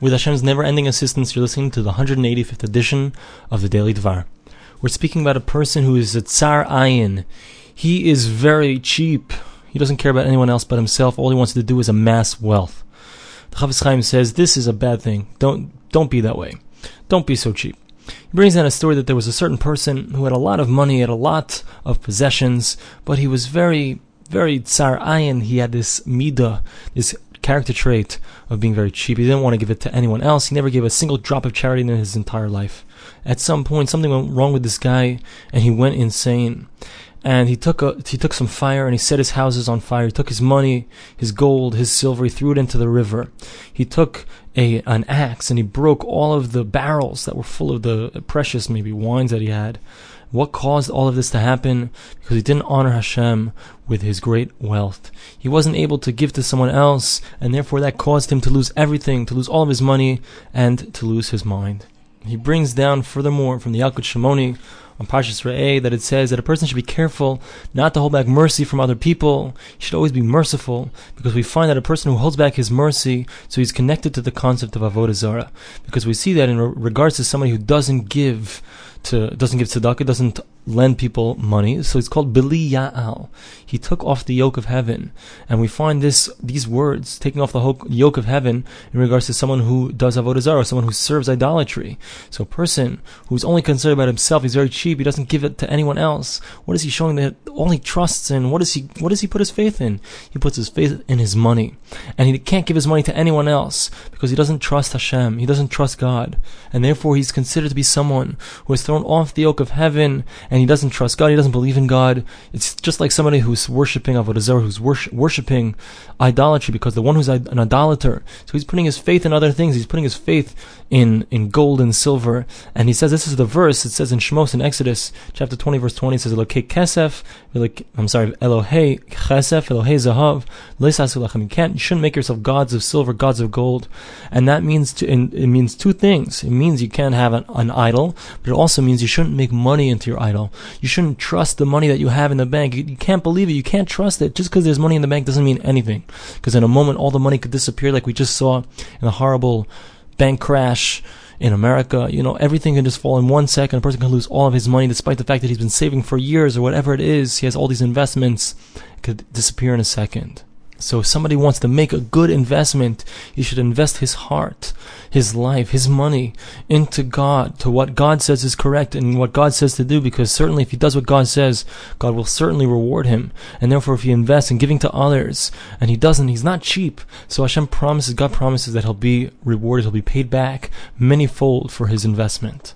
With Hashem's never-ending assistance, you're listening to the 185th edition of the Daily Dvar. We're speaking about a person who is a tsar ayin. He is very cheap. He doesn't care about anyone else but himself. All he wants to do is amass wealth. The Chafetz Chaim says this is a bad thing. Don't don't be that way. Don't be so cheap. He brings down a story that there was a certain person who had a lot of money, had a lot of possessions, but he was very, very tsar ayin. He had this midah, this character trait of being very cheap. He didn't want to give it to anyone else. He never gave a single drop of charity in his entire life. At some point, something went wrong with this guy, and he went insane. And he took a, he took some fire and he set his houses on fire. He took his money, his gold, his silver, he threw it into the river. He took a an axe and he broke all of the barrels that were full of the precious maybe wines that he had. What caused all of this to happen? Because he didn't honor Hashem with his great wealth. He wasn't able to give to someone else, and therefore that caused him to lose everything, to lose all of his money, and to lose his mind. He brings down furthermore from the Yalkut Shimoni on Parshas Re'eh that it says that a person should be careful not to hold back mercy from other people. He should always be merciful because we find that a person who holds back his mercy, so he's connected to the concept of avodah zarah. Because we see that in regards to somebody who doesn't give to doesn't give tzedakah, doesn't lend people money. So it's called Bili Ya'al. He took off the yoke of heaven. And we find this these words, taking off the yoke of heaven, in regards to someone who does Avodah Zarah, someone who serves idolatry. So a person who's only concerned about himself, he's very cheap, he doesn't give it to anyone else. What is he showing that all he trusts in? What is he what does he put his faith in? He puts his faith in his money. And he can't give his money to anyone else because he doesn't trust Hashem. He doesn't trust God. And therefore he's considered to be someone who has thrown off the yoke of heaven and he doesn't trust God, he doesn't believe in God. It's just like somebody who's worshipping Avodah who's worship, worshipping idolatry, because the one who's an idolater, so he's putting his faith in other things. He's putting his faith in, in gold and silver. And he says, this is the verse, it says in Shmos in Exodus, chapter 20, verse 20, it says, Elokei kesef, I'm sorry, Elohei chesef, Elohei zahav, you can't, you shouldn't make yourself gods of silver, gods of gold. And that means, to, it means two things. It means you can't have an, an idol, but it also means you shouldn't make money into your idol. You shouldn't trust the money that you have in the bank. You, you can't believe it. You can't trust it. Just because there's money in the bank doesn't mean anything. Because in a moment, all the money could disappear, like we just saw in the horrible bank crash in America. You know, everything can just fall in one second. A person can lose all of his money despite the fact that he's been saving for years or whatever it is. He has all these investments. It could disappear in a second. So if somebody wants to make a good investment, he should invest his heart, his life, his money into God, to what God says is correct and what God says to do, because certainly if he does what God says, God will certainly reward him. And therefore if he invests in giving to others, and he doesn't, he's not cheap. So Hashem promises, God promises that he'll be rewarded, he'll be paid back many fold for his investment.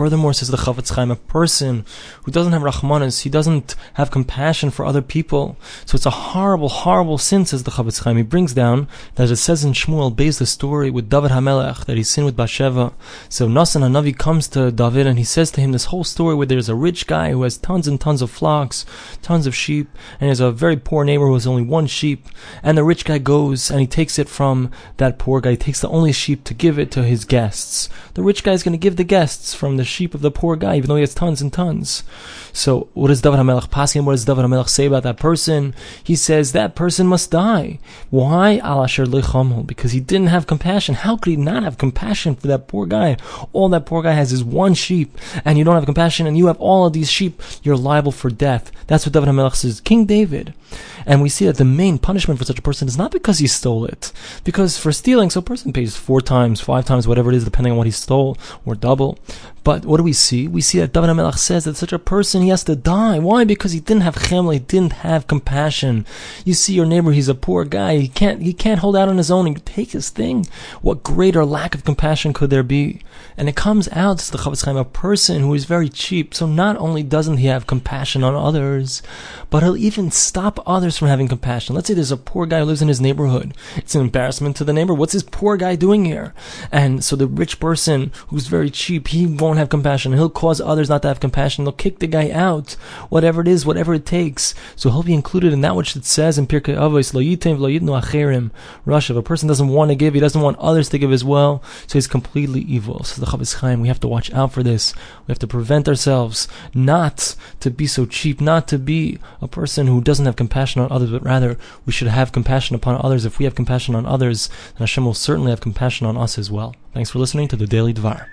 Furthermore, says the Chafetz Chaim, a person who doesn't have rachmanis, he doesn't have compassion for other people. So it's a horrible, horrible sin, says the Chafetz Chaim. He brings down that it says in Shmuel, based the story with David Hamelech, that he sinned with Bathsheba. So Nasan Hanavi comes to David and he says to him this whole story where there's a rich guy who has tons and tons of flocks, tons of sheep, and he has a very poor neighbor who has only one sheep. And the rich guy goes and he takes it from that poor guy. He takes the only sheep to give it to his guests. The rich guy is going to give the guests from the sheep of the poor guy, even though he has tons and tons. So, what does David HaMelech Paskin? What does David HaMelech say about that person? He says that person must die. Why? Because he didn't have compassion. How could he not have compassion for that poor guy? All that poor guy has is one sheep, and you don't have compassion, and you have all of these sheep. You're liable for death. That's what David HaMelech says. King David. And we see that the main punishment for such a person is not because he stole it. Because for stealing, so a person pays four times, five times, whatever it is, depending on what he stole, or double. But what do we see? We see that David HaMelech says that such a person, he has to die. Why? Because he didn't have chemla, he didn't have compassion. You see your neighbor, he's a poor guy, he can't, he can't hold out on his own and take his thing. What greater lack of compassion could there be? And it comes out, to the Chafetz Chaim, a person who is very cheap, so not only doesn't he have compassion on others, but he'll even stop others from having compassion. Let's say there's a poor guy who lives in his neighborhood. It's an embarrassment to the neighbor. What's this poor guy doing here? And so the rich person who's very cheap, he won't have compassion. He'll cause others not to have compassion. They'll kick the guy out. Whatever it is, whatever it takes. So he'll be included in that which it says in Pirkei Avos, Lo yitem v'lo yitnu acherim. Rasha, if a person doesn't want to give, he doesn't want others to give as well, so he's completely evil. So the Chofetz Chaim, we have to watch out for this. We have to prevent ourselves not to be so cheap, not to be a person who doesn't have compassion on others, but rather we should have compassion upon others. If we have compassion on others, then Hashem will certainly have compassion on us as well. Thanks for listening to the Daily Dvar.